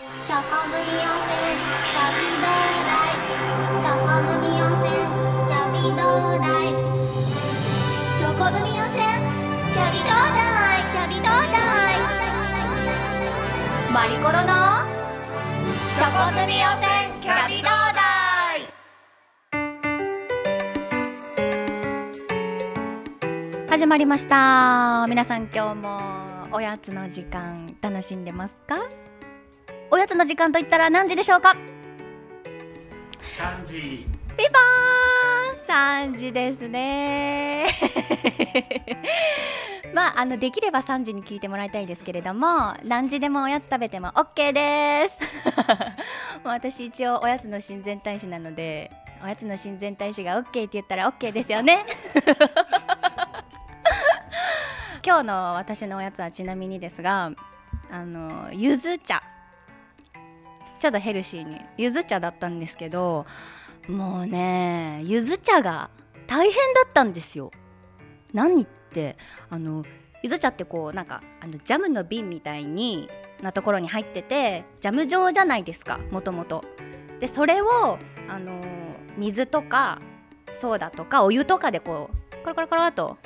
チョコ組温泉キャビドーダイチョコ組温泉キャビドーダイチョコ組温泉キャビドーダイキャビドーダイマリコロのチョコ組温泉キャビドーダイ始まりました皆さん今日もおやつの時間楽しんでますかおやつの時間といったら何時でしょうか？3時。ピンポーン。3時ですね。まああのできれば3時に聞いてもらいたいですけれども何時でもおやつ食べても OK です。もう私一応おやつの親善大使なのでおやつの親善大使が OK って言ったら OK ですよね。今日の私のおやつはちなみにですがあのゆず茶ちょっとヘルシーに。ゆず茶だったんですけどもうねゆず茶が大変だったんですよ。何ってあのゆず茶ってこうなんかあのジャムの瓶みたいになところに入っててジャム状じゃないですかもともと。でそれをあの水とかソーダとかお湯とかでこうコロコロコロっと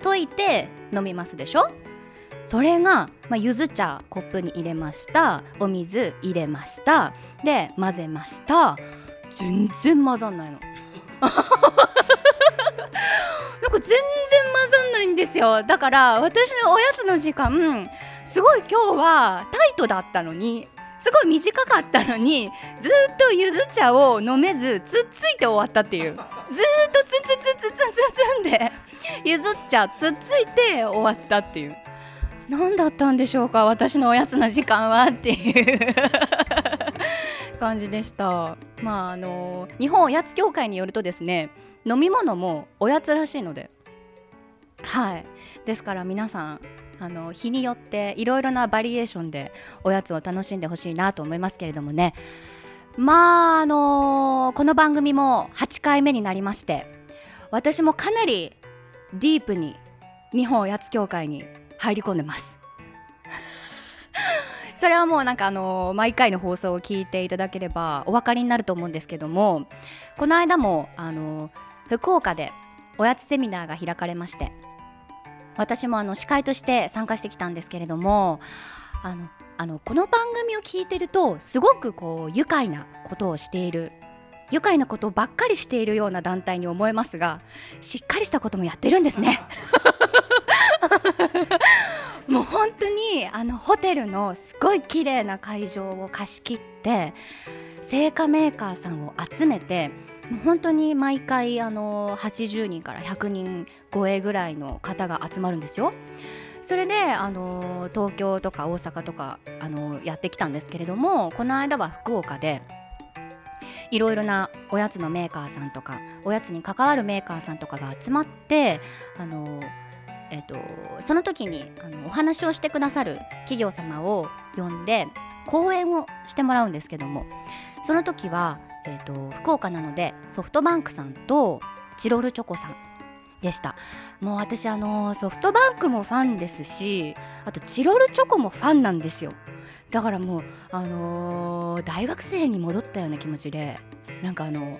溶いて飲みますでしょ？それが、まあ、ゆず茶コップに入れました。お水入れました。で混ぜました。全然混ざんないの。なんか全然混ざんないんですよ。だから私のおやつの時間すごい今日はタイトだったのにすごい短かったのにずっとゆず茶を飲めずつっついて終わったっていう。ずっとツンツンツンツンツンツンツンでゆず茶つっついて終わったっていう。何だったんでしょうか私のおやつの時間はっていう。感じでした。まああの日本おやつ協会によるとですね飲み物もおやつらしいので。はい。ですから皆さんあの日によっていろいろなバリエーションでおやつを楽しんでほしいなと思いますけれどもね。まああのこの番組も8回目になりまして私もかなりディープに日本おやつ協会に入り込んでます。それはもうなんかあの毎回の放送を聞いていただければお分かりになると思うんですけどもこの間もあの福岡でおやつセミナーが開かれまして私もあの司会として参加してきたんですけれどもあのあのこの番組を聞いてるとすごくこう愉快なことをしている愉快なことばっかりしているような団体に思えますがしっかりしたこともやってるんですね もう本当にあのホテルのすごい綺麗な会場を貸し切って製菓メーカーさんを集めて本当に毎回あの80人から100人超えぐらいの方が集まるんですよ。それであの東京とか大阪とかあのやってきたんですけれどもこの間は福岡でいろいろなおやつのメーカーさんとかおやつに関わるメーカーさんとかが集まってあの、えっとその時にあのお話をしてくださる企業様を呼んで講演をしてもらうんですけどもその時は、えっと福岡なのでソフトバンクさんとチロルチョコさんでした。もう私あのソフトバンクもファンですしあとチロルチョコもファンなんですよ。だからもうあのー大学生に戻ったような気持ちでなんかあの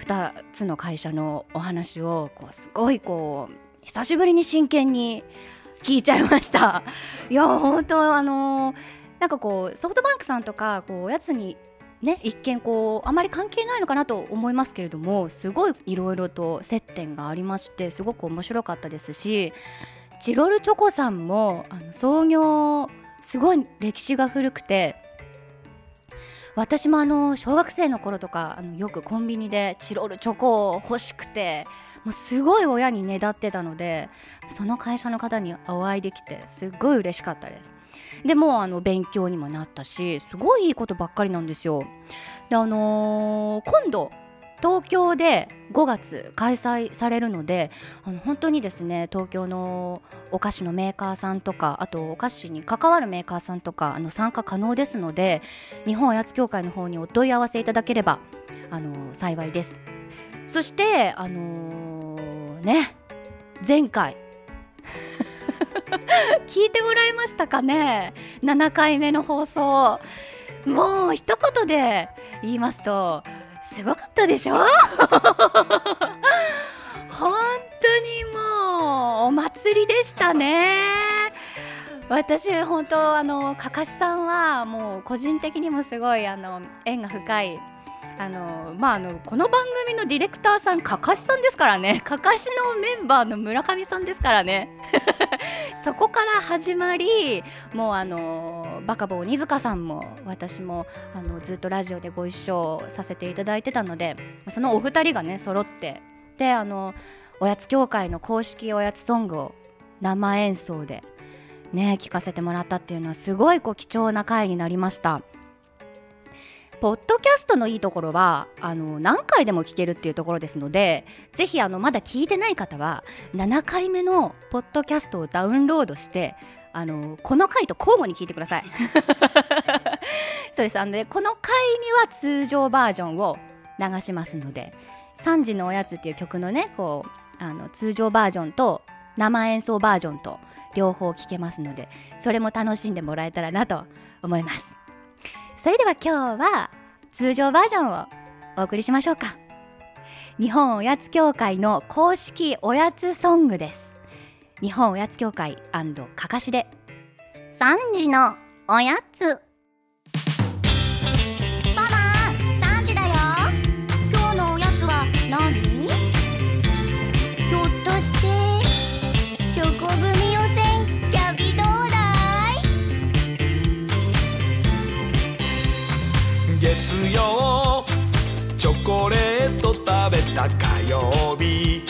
2つの会社のお話をこうすごいこう久しぶりに真剣に聞いちゃいました。いや本当あのーなんかこうソフトバンクさんとかこうおやつにね、一見こうあまり関係ないのかなと思いますけれどもすごいいろいろと接点がありましてすごく面白かったですしチロルチョコさんもあの創業すごい歴史が古くて私もあの小学生の頃とかあのよくコンビニでチロルチョコを欲しくてもうすごい親にねだってたのでその会社の方にお会いできてすごい嬉しかったです。でもあの勉強にもなったしすごいいいことばっかりなんですよ。であのー今度東京で5月開催されるのであの本当にですね東京のお菓子のメーカーさんとかあとお菓子に関わるメーカーさんとかあの参加可能ですので日本おやつ協会の方にお問い合わせいただければあの幸いです。そしてあのーね前回。聞いてもらいましたかね？7回目の放送。もう一言で言いますとすごかったでしょ？本当にもうお祭りでしたね。私本当あのかかしさんはもう個人的にもすごいあの縁が深いあのまああのこの番組のディレクターさんかかしさんですからね。かかしのメンバーの村上さんですからね。そこから始まりもうあのバカボー鬼塚さんも私もあのずっとラジオでご一緒させていただいてたのでそのお二人がね揃ってであのおやつ協会の公式おやつソングを生演奏でね聴かせてもらったっていうのはすごいこう貴重な回になりました。ポッドキャストのいいところはあの何回でも聞けるっていうところですのでぜひあのまだ聞いてない方は7回目のポッドキャストをダウンロードしてあのこの回と交互に聞いてください。そうです。あのでこの回には通常バージョンを流しますので3時のおやつっていう曲のねこうあの通常バージョンと生演奏バージョンと両方聴けますのでそれも楽しんでもらえたらなと思います。それでは今日は通常バージョンをお送りしましょうか。日本おやつ協会の公式おやつソングです。日本おやつ協会かかしで。3時のおやつ。ママ3時だよ。今日のおやつは何？ひょっとしてチョコ組予選キャビどうだい？月曜チョコレート食べた火曜日。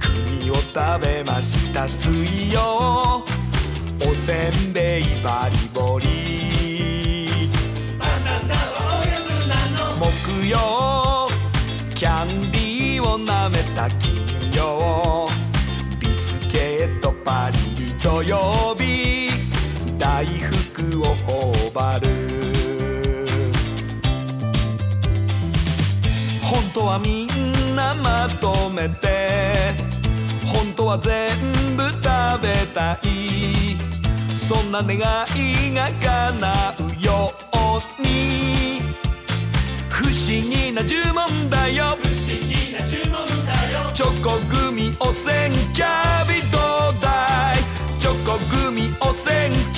栗を食べました水曜。おせんべいバリボリ。バナナはおやつなの木曜。キャンディーを舐めた金曜ビスケットパリリ土曜日大福を頬張る。本当はみんなまとめて。は全部食べたい。そんな願いが叶うように。不思議な呪文だよ。不思議な呪文だよ。チョコグミおせんキャビどうだいチョコグミおせんキャ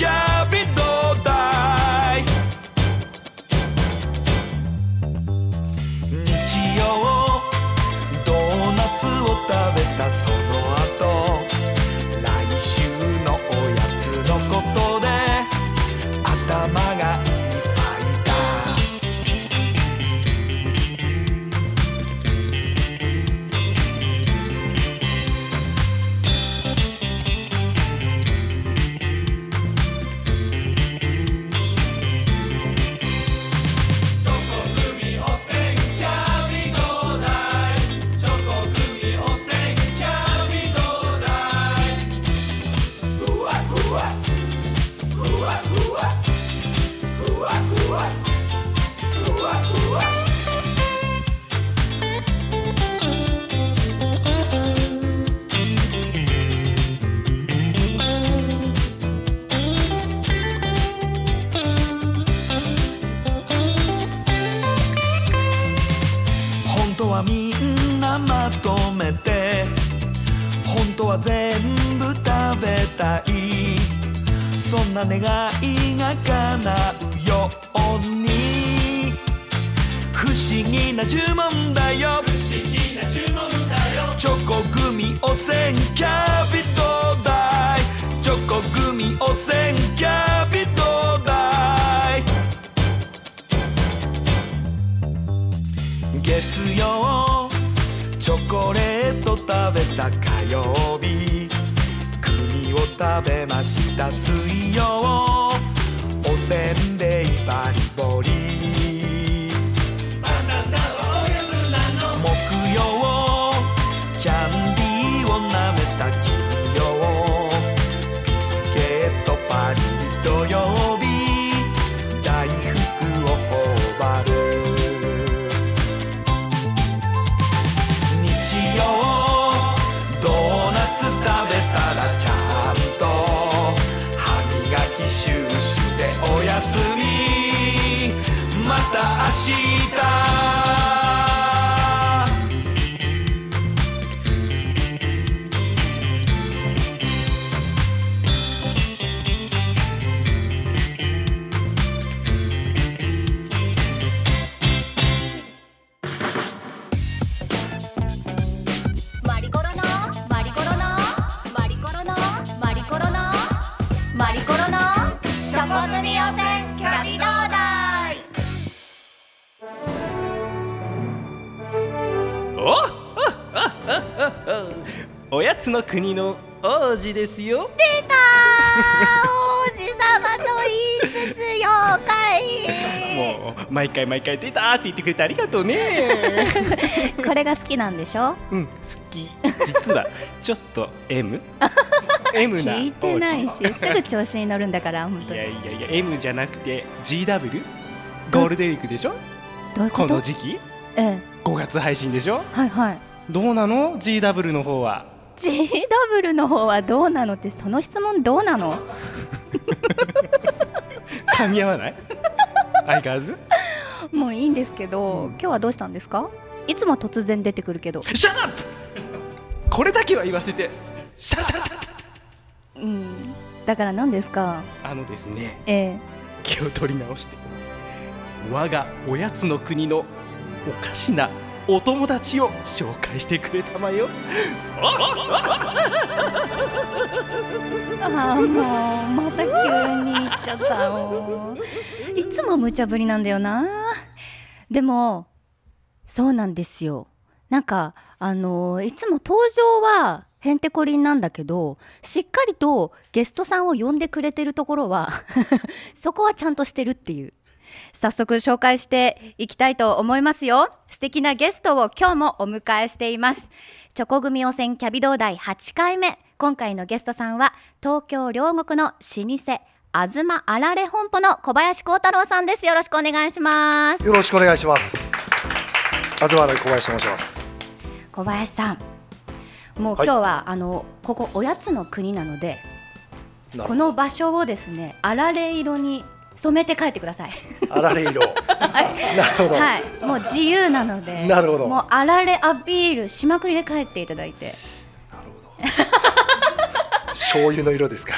の国の王子ですよ。出た王子様と言いつつ妖怪。もう毎回毎回出たって言ってくれてありがとうね。これが好きなんでしょ？うん好き。実はちょっと M M な聞いてないしすぐ調子に乗るんだから本当に。いやいやいや M じゃなくて GW ゴールデンウィークでしょ？こどうこと？の時期？ええ。5月配信でしょ？はいはい。どうなの？GW の方は GW の方はどうなのってその質問どうなの？噛み合わない？相変わらず？もういいんですけど今日はどうしたんですか？いつも突然出てくるけど。シャープこれだけは言わせて。シャシャシャうん。だから何ですか？あのですね。ええ。気を取り直して。我がおやつの国のおかしなお友達を紹介してくれたまよ。ああもうまた急に言っちゃったよ。いつも無茶ぶりなんだよな。でもそうなんですよ。なんかあのいつも登場はへんてこりんなんだけどしっかりとゲストさんを呼んでくれてるところは そこはちゃんとしてるっていう。早速紹介していきたいと思いますよ。素敵なゲストを今日もお迎えしています。チョコ組汚染キャビ堂第8回目。今回のゲストさんは東京両国の老舗東あられ本舗の小林幸太郎さんです。よろしくお願いします。よろしくお願いします。東原小林と申します。小林さんもうはい。今日は、あのここおやつの国なのでこの場所をですねあられ色に染めて帰ってください。あられ色。なるほど。はい。もう自由なのでなるほど。もうあられアピールしまくりで帰っていただいて。醤油の色ですか。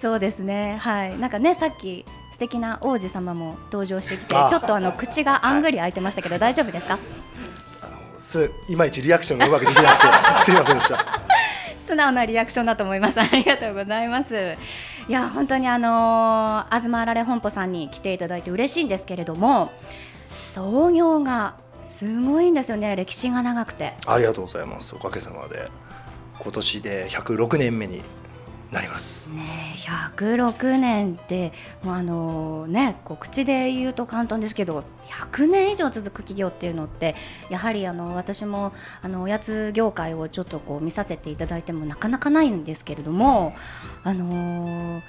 そうですね。はい。なんかねさっき素敵な王子様も登場してきてあ。ちょっとあの口があんぐり開いてましたけど、大丈夫ですか？すいまいちリアクションがうまくできなくてすいませんでした。素直なリアクションだと思います。ありがとうございますいや本当にあのー、東あられ本舗さんに来ていただいて嬉しいんですけれども創業がすごいんですよね歴史が長くてありがとうございます。おかげさまで今年で106年目になります。ねえ106年ってもうあのねこう口で言うと簡単ですけど100年以上続く企業っていうのってやはりあの私もあのおやつ業界をちょっとこう見させていただいてもなかなかないんですけれどもあの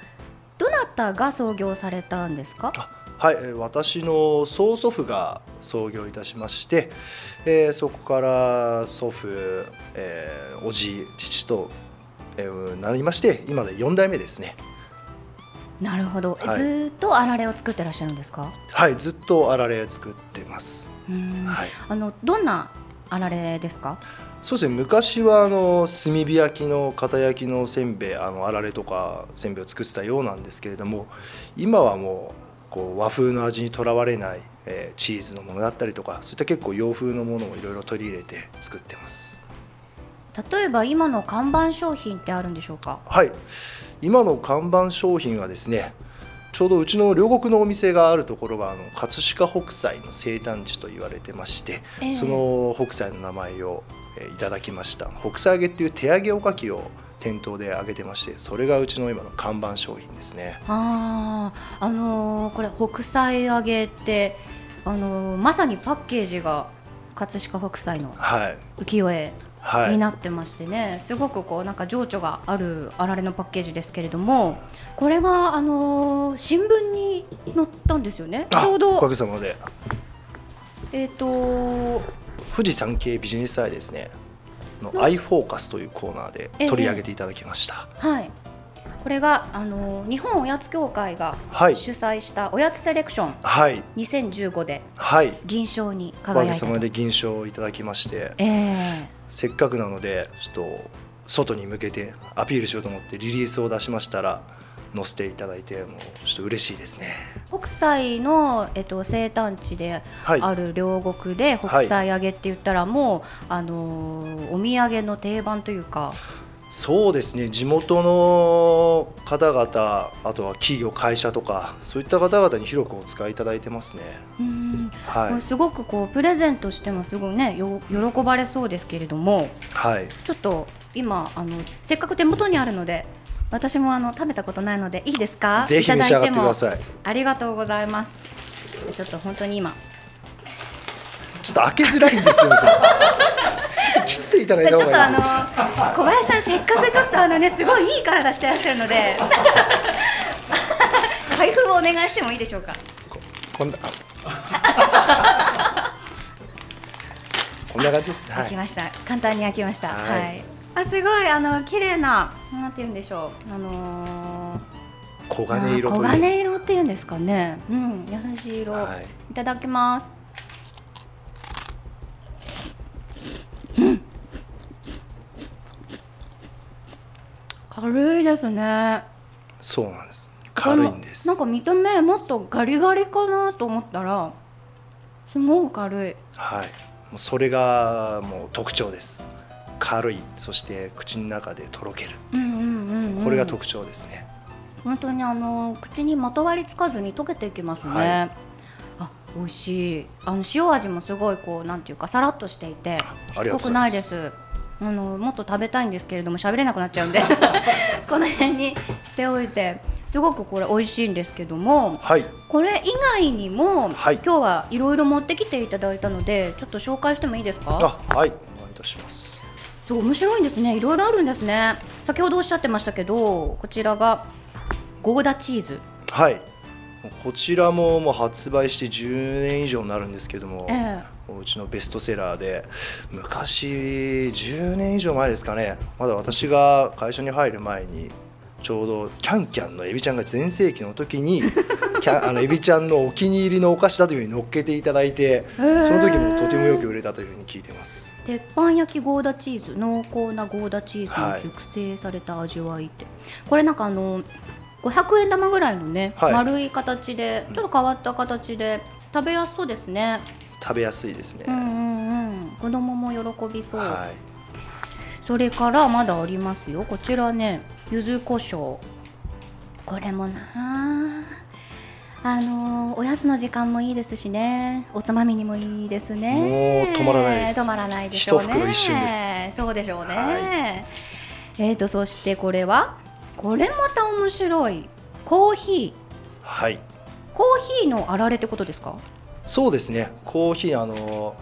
どなたが創業されたんですか？はい、えー私の曽祖父が創業いたしまして、えーそこから祖父、えー、おじ父と、えーなりまして今で4代目ですね。なるほど、はい。ずーっとあられを作ってらっしゃるんですか？はいずっとあられ作ってます、はい、あのどんなあられですか？そうですね。昔はあの炭火焼きの片焼きのせんべいあのあられとかせんべいを作ってたようなんですけれども今はもうこう和風の味にとらわれない、えーチーズのものだったりとかそういった結構洋風のものをいろいろ取り入れて作ってます例えば今の看板商品ってあるんでしょうか？はい。今の看板商品はですねちょうどうちの両国のお店があるところがあの葛飾北斎の生誕地と言われてまして、ええ。その北斎の名前を、えーいただきました。北斎揚げっていう手揚げおかきを店頭で揚げてましてそれがうちの今の看板商品ですね。あああのーこれ北斎揚げってあのーまさにパッケージが葛飾北斎のはい。浮世絵。はいになってましてね、すごくこうなんか情緒があるあられのパッケージですけれどもこれがあのー新聞に載ったんですよね。ちょうあおかどげさまで。えっ、と富士山系ビジネスアイですねのうん。アイフォーカスというコーナーで取り上げていただきました、はい。これがあの日本おやつ協会がはい。主催したおやつセレクション。はい。2015ではい。銀賞におかげ輝いたと。さまで銀賞をいただきまして。ええせっかくなのでちょっと外に向けてアピールしようと思ってリリースを出しましたら載せていただいてもうちょっと嬉しいですね。北斎の、えっと、生誕地ではい。ある両国で北斎揚げって言ったらもう、あのーお土産の定番というかそうですね。地元の方々あとは企業会社とかそういった方々に広くお使いいただいてますね。うん、はい。すごくこうプレゼントしてもすごいねよ喜ばれそうですけれどもはい。ちょっと今あのせっかく手元にあるので私もあの食べたことないのでいいですか？ぜひ召し上がってくだい。さいありがとうございます。ちょっと本当に今ちょっと開けづらいんですよちょっと切っていただいた方がいいです。あの小林さんせっかくちょっとあのねすごいいい体してらっしゃるので。開封をお願いしてもいいでしょうか？ここんなあ こんな感じですね。はい。開きました、簡単に開きました。は、はい。いあすごいあの綺麗ななんて言うんでしょう。あのー黄金色黄金色っていうんですかね。うん優しい色、はい。いただきますうん軽いですね。そうなんです。軽いんです。なんか見た目もっとガリガリかなと思ったらすごく軽い。はい。もうそれがもう特徴です。軽いそして口の中でとろけるう。んうんうん、うん、これが特徴ですね、本当にあの口にまとわりつかずに溶けていきますね、はい。あ美味しい。あの塩味もすごいこうなんていうかさらっとしていてしつこくないですあのもっと食べたいんですけれども喋れなくなっちゃうんで この辺にしておいてすごくこれ美味しいんですけどもはい。これ以外にも、はい。今日はいろいろ持ってきていただいたのでちょっと紹介してもいいですか？あはい。お願いいたします。そう面白いんですね。いろいろあるんですね。先ほどおっしゃってましたけどこちらがゴーダチーズ。はい。こちらももう発売して10年以上になるんですけども、えうちのベストセラーで昔10年以上前ですかね。まだ私が会社に入る前にちょうどキャンキャンのエビちゃんが全盛期の時に キャンあのエビちゃんのお気に入りのお菓子だというふうに乗っけていただいてその時もとてもよく売れたというふうに聞いてます。鉄板焼きゴーダチーズ濃厚なゴーダチーズはい。の熟成された味わいって、これなんかあの500円玉ぐらいのね、はい。丸い形でちょっと変わった形で食べやすそうですね、食べやすいですね、うんうんうん。子供も喜びそう、はい。それからまだありますよ。こちらね柚子胡椒。これもな。あのーおやつの時間もいいですしね。おつまみにもいいですね。もう止まらないです。止まらないでしょうね。一袋一瞬です。そうでしょうね、はえーとそしてこれは？これまた面白い。コーヒはい。ーコーヒーのあられってことですか？そうですね。コーヒーあの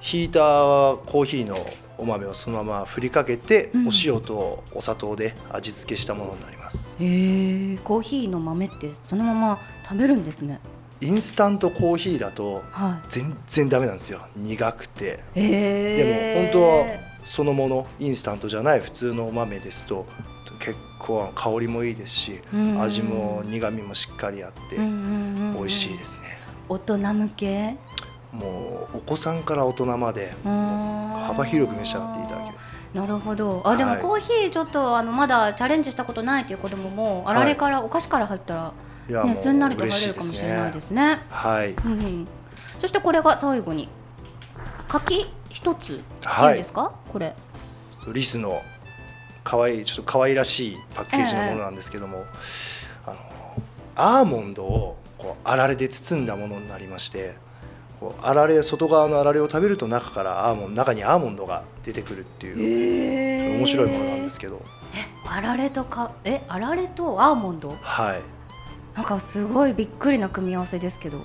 ひいたコーヒーのお豆をそのまま振りかけて、うん。お塩とお砂糖で味付けしたものになります。へえコーヒーの豆ってそのまま食べるんですね。インスタントコーヒーだとはい。全然ダメなんですよ。苦くて。でも本当はそのものインスタントじゃない普通のお豆ですと結構香りもいいですしうん。味も苦みもしっかりあって美味しいですね大人向け？もうお子さんから大人まで幅幅広く召し上がっていただける。なるほど。あでもはい。コーヒーちょっとあのまだチャレンジしたことないという子供もあられから、お菓子から入ったら、ね、いやすんなりと入れるかもしれないですね。ねはいうんうん、そしてこれが最後に柿一つ。っていうんですか、これ。リスの可愛いちょっと可愛らしいパッケージのものなんですけども、あのアーモンドをこうあられで包んだものになりましてこうあられ外側のあられを食べると中からアーモンド中にアーモンドが出てくるっていうへ面白いものなんですけど。あられとかえあられとアーモンド？はい。なんかすごいびっくりな組み合わせですけど。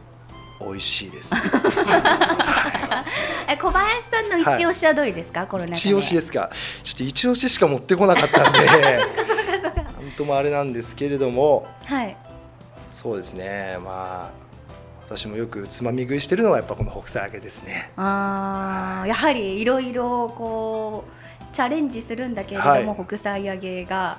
美味しいです。え小林さんの一押しはどれですか、この中で。一押しですか。ちょっと一押ししか持ってこなかったんで。なんともあれなんですけれども。はいそうですね。まあ私もよくつまみ食いしてるのはやっぱこの北斎揚げですね。あーやはりいろいろこうチャレンジするんだけれども、はい。北斎揚げが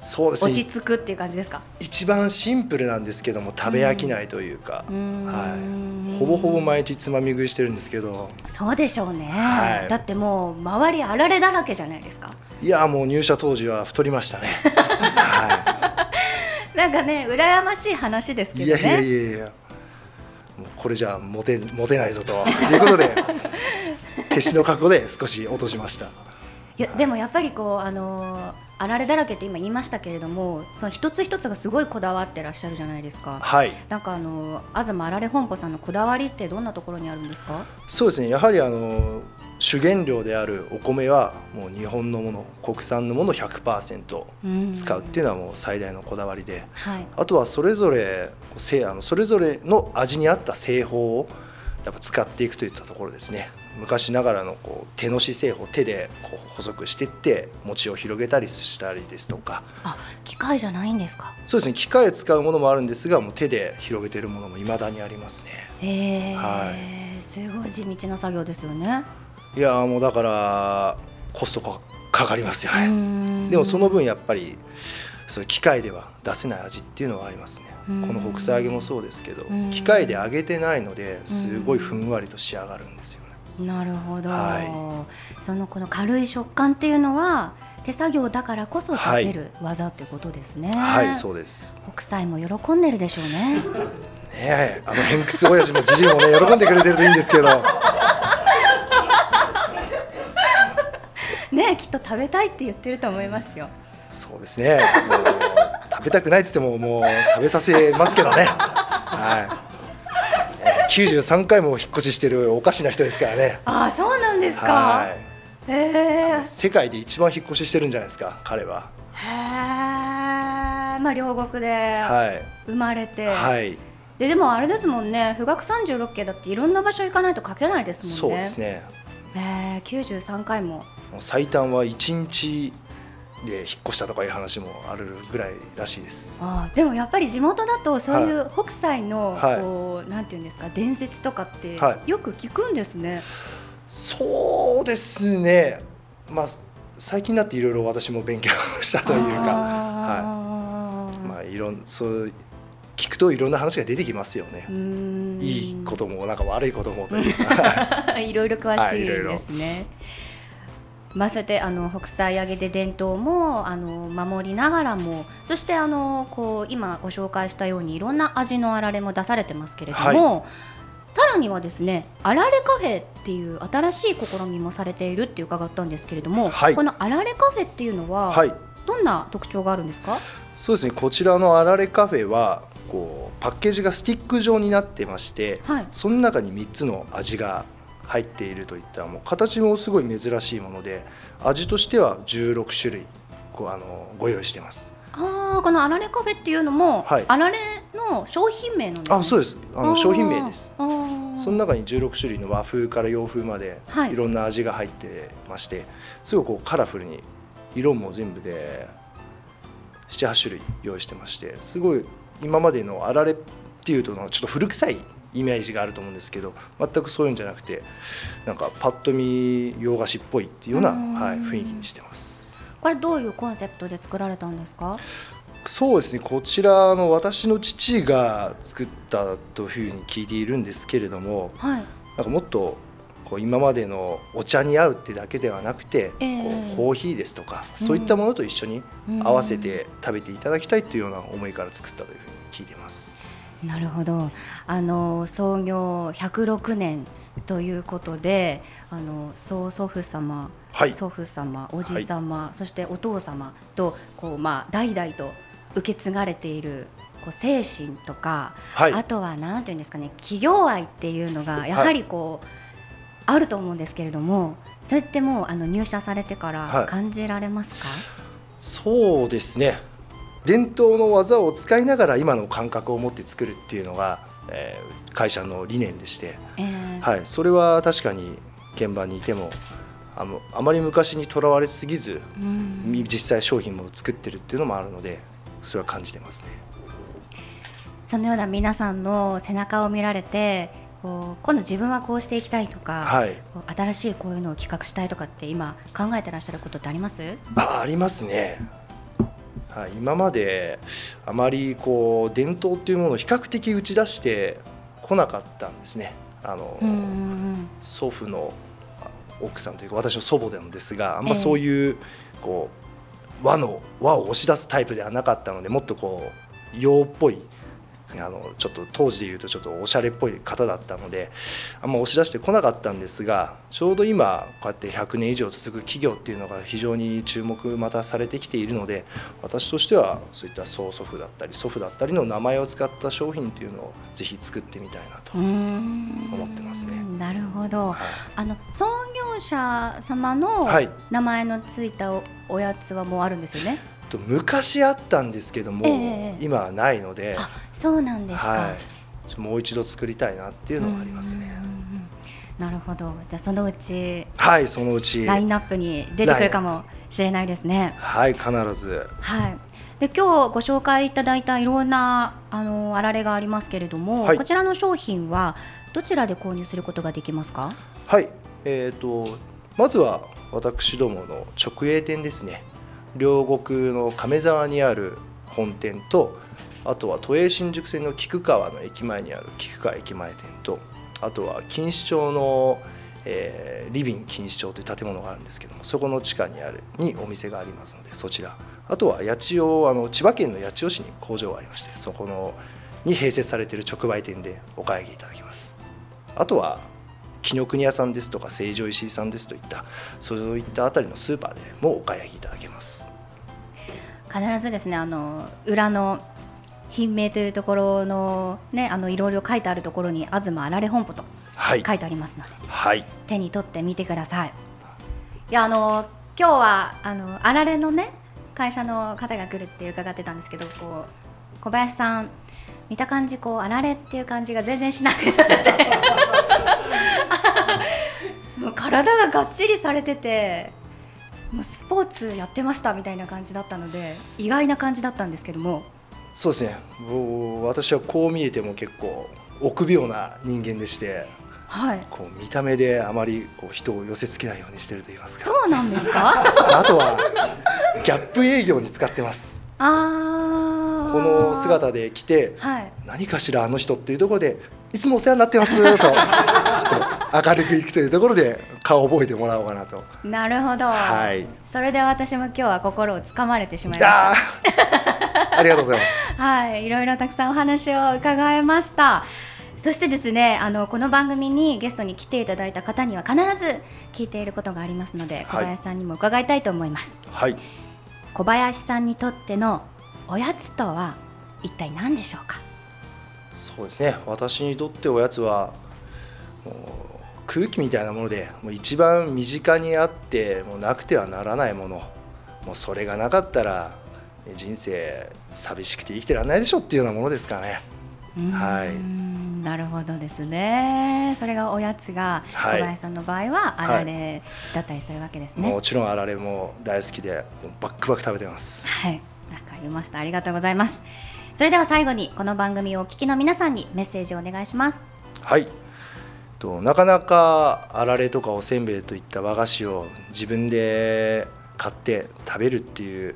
そうですね。落ち着くっていう感じですか？一番シンプルなんですけども食べ飽きないというか、うーん。はい、ほぼほぼ毎日つまみ食いしてるんですけど。そうでしょうね、はい。だってもう周りあられだらけじゃないですか。いやもう入社当時は太りましたね、は なんかね羨ましい話ですい、けどね。いやいやいやいや。もうこれじゃモテモテないぞと。いうことで 決死の覚悟で少し落としました。いやでもやっぱりこうあのーあられだらけって今言いましたけれどもその一つ一つがすごいこだわってらっしゃるじゃないですか。はい。なんかあのー東あられ本舗さんのこだわりってどんなところにあるんですか？そうですね。やはりあの主原料であるお米はもう日本のもの国産のものを100%使うっていうのはもう最大のこだわりで。はい。あとはそれぞれあのそれぞれの味に合った製法をやっぱ使っていくといったところですね。昔ながらのこう手のし製法手でこう細くしていって餅を広げたりしたりですとか。あ機械じゃないんですか？そうですね。機械使うものもあるんですがもう手で広げているものも未だにありますね。へえ、はすごい地道な作業ですよねいやーもうだからコストかかかりますよねねでもその分やっぱりそういう機械では出せない味っていうのはありますね。うん。この北斎揚げもそうですけどうん。機械で揚げてないのですごいふんわりと仕上がるんですよね。なるほど、はそのこの軽い食感っていうのは手作業だからこそ出せる技ってことですね、はいそうです。北斎も喜んでるでしょうね。ねえあの偏屈親父もじじいもね喜んでくれてるといいんですけど食べたいって言ってると思いますよ。そうですね。食べたくないっつってももう食べさせますけどね。はい。えー93回も引っ越ししてるおかしな人ですからね。ああそうなんですか。はい。へえ世界で一番引っ越ししてるんじゃないですか彼は。へえまあ両国ではい。生まれて、はい。ででもあれですもんね。富岳36家だっていろんな場所行かないと書けないですもんね。そうですね。えー、93回も最短は1日で引っ越したとかいう話もあるぐらいらしいです。あーでもやっぱり地元だとそういう北斎のはい。こう、なんていうんですか伝説とかってはよく聞くんですね。そうですね。まあ最近になっていろいろ私も勉強したというかあー。まあいろんそう聞くといろんな話が出てきますよね。いいこともなんか悪いこともというか。いろいろ詳しいですね。まあ、そうやってあの北斎揚げで伝統もあの守りながらもそしてあのこう今ご紹介したようにいろんな味のあられも出されてますけれども、さらにはですねあられカフェっていう新しい試みもされているって伺ったんですけれども、はい。このあられカフェっていうのは、はい。どんな特徴があるんですか？そうですねこちらのあられカフェはこうパッケージがスティック状になってましてはい。その中に3つの味が入っているといったもう形もすごい珍しいもので味としては16種類こうあのご用意してます。あーこのあられカフェっていうのも、はい。あられの商品名なんですね。あそうです。あの商品名です。その中に16種類の和風から洋風まではい。いろんな味が入ってましてすごいこうカラフルに色も全部で78種類用意してましてすごい今までのあられっていうとちょっと古臭いイメージがあると思うんですけど全くそういうんじゃなくてなんかパッと見洋菓子っぽいっていうような、うん。はい、雰囲気にしてます。これどういうコンセプトで作られたんですか？そうですね。こちらの私の父が作ったというふうに聞いているんですけれどもはい。なんかもっとこう今までのお茶に合うってだけではなくて、ええ。こうコーヒーですとかそういったものと一緒に合わせて食べていただきたいというような思いから作ったというふうに聞いてます。なるほど。あの創業106年ということであの曽祖父様、はい。祖父様おじ様、そしてお父様とこう、まあ、代々と受け継がれているこう精神とか、はい。あとはなんていうんですかね企業愛っていうのがやはりこう、あると思うんですけれどもそれってもうあの入社されてからはい。感じられますか、そうですね伝統の技を使いながら今の感覚を持って作るっていうのが、えー会社の理念でして、えー。はい、それは確かに現場にいてもあのあまり昔にとらわれすぎずうん。実際商品も作ってるっていうのもあるのでそれは感じてますね。そのような皆さんの背中を見られてこう今度自分はこうしていきたいとか、はい、新しいこういうのを企画したいとかって今考えてらっしゃることってあります？あありますねはい、今まであまりこう伝統っていうものを比較的打ち出してこなかったんですね。あの祖父のあ奥さんというか私の祖母なんですがあんまええそういうこう和の和を押し出すタイプではなかったのでもっとこう洋っぽいあのちょっと当時でいうとちょっとおしゃれっぽい方だったのであんま押し出してこなかったんですがちょうど今こうやって100年以上続く企業っていうのが非常に注目またされてきているので私としてはそういった曽祖父だったり祖父だったりの名前を使った商品っていうのをぜひ作ってみたいなと思ってますね。なるほど。はい。あの創業者様のはい。名前のついたおおやつはもうあるんですよね？と昔あったんですけども、ええ今はないので、あそうなんですか。はい、もう一度作りたいなっていうのがありますね。なるほど。じゃあそのうちはい、そのうち、ラインナップに出てくるかもしれないですね。はい、必ず、はい。で今日ご紹介いただいたいろんなあのあられがありますけれども、はいこちらの商品はどちらで購入することができますか？はい、えっ、とまずは私どもの直営店ですね。両国の亀沢にある本店と、あとは都営新宿線の菊川の駅前にある菊川駅前店と、あとは錦糸町の、えーリビン錦糸町という建物があるんですけどもそこの地下にあるにお店がありますのでそちら。あとは八千代あの千葉県の八千代市に工場がありましてそこのに併設されている直売店でお買い上げいただけます。あとは紀ノ国屋さんですとか成城石井さんですといったそういったあたりのスーパーでもお買い上げいただけます。必ずですねあの裏の品名というところのねあのいろいろ書いてあるところに東あられ本舗とはい。書いてありますのではい。手に取ってみてください。いやあの今日はあのあられのね会社の方が来るって伺ってたんですけどこう小林さん見た感じこうあられっていう感じが全然しなくて。もう体ががっちりされててポーツやってましたみたいな感じだったので意外な感じだったんですけども。そうですね。私はこう見えても結構臆病な人間でしてはい。こう見た目であまりこう人を寄せつけないようにしてると言いますか。そうなんですか？あとはギャップ営業に使ってますこの姿で来てはい。何かしらあの人っていうところでいつもお世話になってますと ちょっと明るくいくというところで顔を覚えてもらおうかなと。なるほど、はい。それで私も今日は心をつかまれてしまいました。ありがとうございます。はい、いろいろたくさんお話を伺いました。そしてですね、あのこの番組にゲストに来ていただいた方には必ず聞いていることがありますので、小はい。林さんにも伺いたいと思います。はい小林さんにとってのおやつとは一体何でしょうか？そうですね。私にとっておやつは空気みたいなものでもう一番身近にあってもうなくてはならないもの。もうそれがなかったら人生寂しくて生きてらんないでしょっていうようなものですかね。はいなるほどですね。それがおやつが小はい林さんの場合はあられだったりするわけですね。もちろんあられも大好きでバックバック食べてますはい、わかりました。ありがとうございます。それでは最後にこの番組をお聞きの皆さんにメッセージをお願いします。はいとなかなかあられとかおせんべいといった和菓子を自分で買って食べるっていう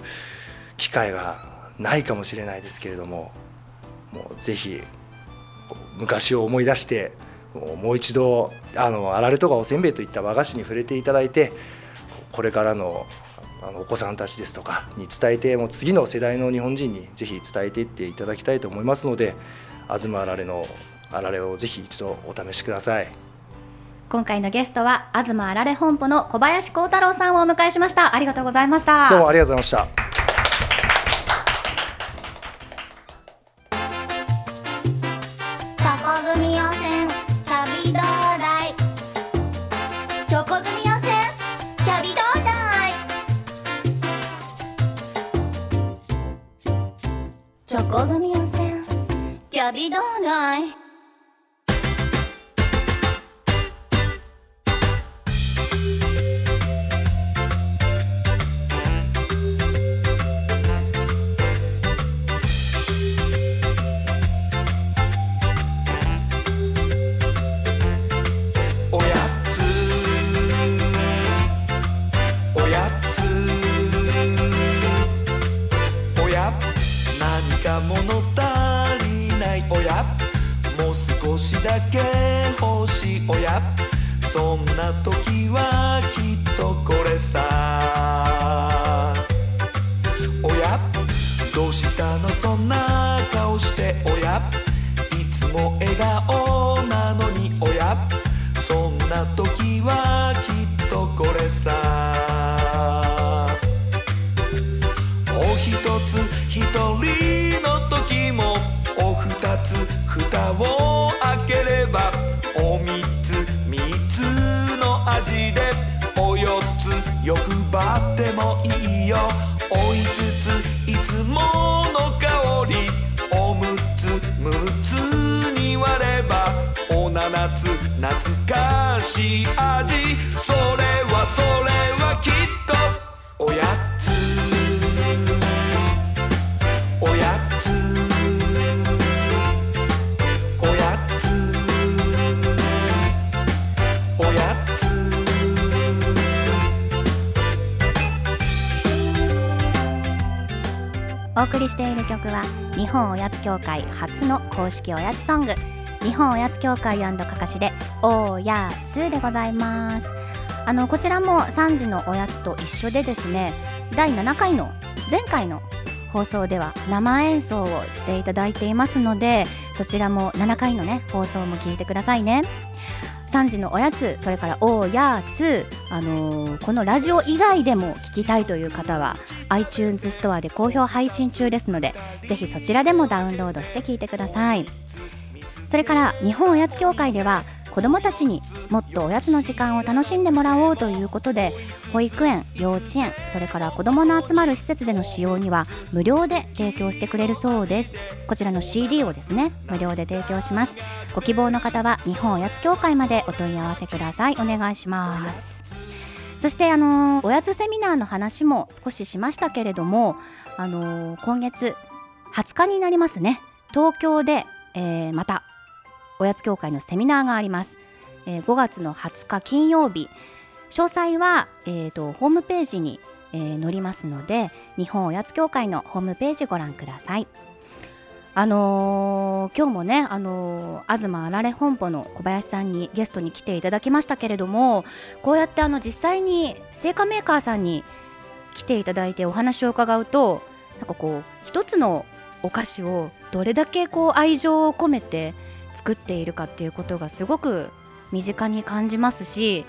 機会がないかもしれないですけれどももうぜひ昔を思い出してもうもう一度あのあられとかおせんべいといった和菓子に触れていただいてこれからのあのお子さんたちですとかに伝えてもう次の世代の日本人にぜひ伝えていっていただきたいと思いますので東あられのあられをぜひ一度お試しください。今回のゲストは東あられ本舗の小林幸太郎さんをお迎えしました。ありがとうございました。どうもありがとうございました。キャビだけ欲しいおや。そんな時はきっとこれさ。おや。どうしたの？そんな顔しておや。いつも笑顔懐かしい味。それはそれはきっと。おやつ。おやつ。おやつ。おやつ。お送りしている曲は日本おやつ協会初の公式おやつソング。日本おやつ協会かかしでおやつでございます。あのこちらも3時のおやつと一緒でですね第7回の前回の放送では生演奏をしていただいていますのでそちらも7回のね放送も聞いてくださいね。3時のおやつそれからおやつ、あのーこのラジオ以外でも聞きたいという方は iTunes ストアで好評配信中ですのでぜひそちらでもダウンロードして聞いてください。それから日本おやつ協会では子どもたちにもっとおやつの時間を楽しんでもらおうということで保育園幼稚園それから子どもの集まる施設での使用には無料で提供してくれるそうですこちらの CD をですね無料で提供しますご希望の方は日本おやつ協会までお問い合わせくださいお願いしますそしてあのーおやつセミナーの話も少ししましたけれどもあのー今月20日になりますね。東京で、えーまたおやつ協会のセミナーがあります、えー5月の20日金曜日。詳細は、えーとホームページに、えー載りますので日本おやつ協会のホームページご覧ください。あのー今日もね、あのー東あられ本舗の小林さんにゲストに来ていただきましたけれどもこうやってあの実際に製菓メーカーさんに来ていただいてお話を伺うとなんかこう一つのお菓子をどれだけこう愛情を込めて作っているかっていうことがすごく身近に感じますし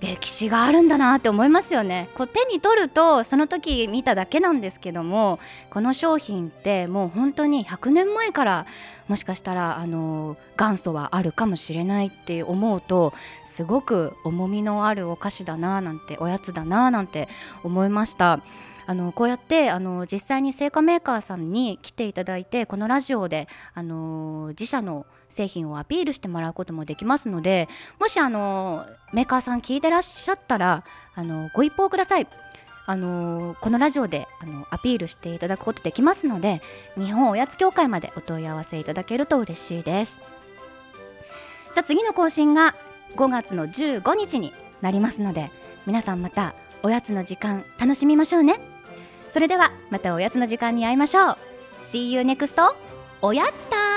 歴史があるんだなって思いますよねこう手に取るとその時見ただけなんですけどもこの商品ってもう本当に100年前からもしかしたらあの元祖はあるかもしれないって思うとすごく重みのあるお菓子だななんておやつだななんて思いました。あのこうやってあの実際に製菓メーカーさんに来ていただいてこのラジオであの自社の製品をアピールしてもらうこともできますのでもしあのメーカーさん聞いてらっしゃったらあのご一報ください。あのこのラジオであのアピールしていただくことできますので日本おやつ協会までお問い合わせいただけると嬉しいです。さあ次の更新が5月の15日になりますので皆さんまたおやつの時間楽しみましょうね。それではまたおやつの時間に会いましょう。See you next おやつタイ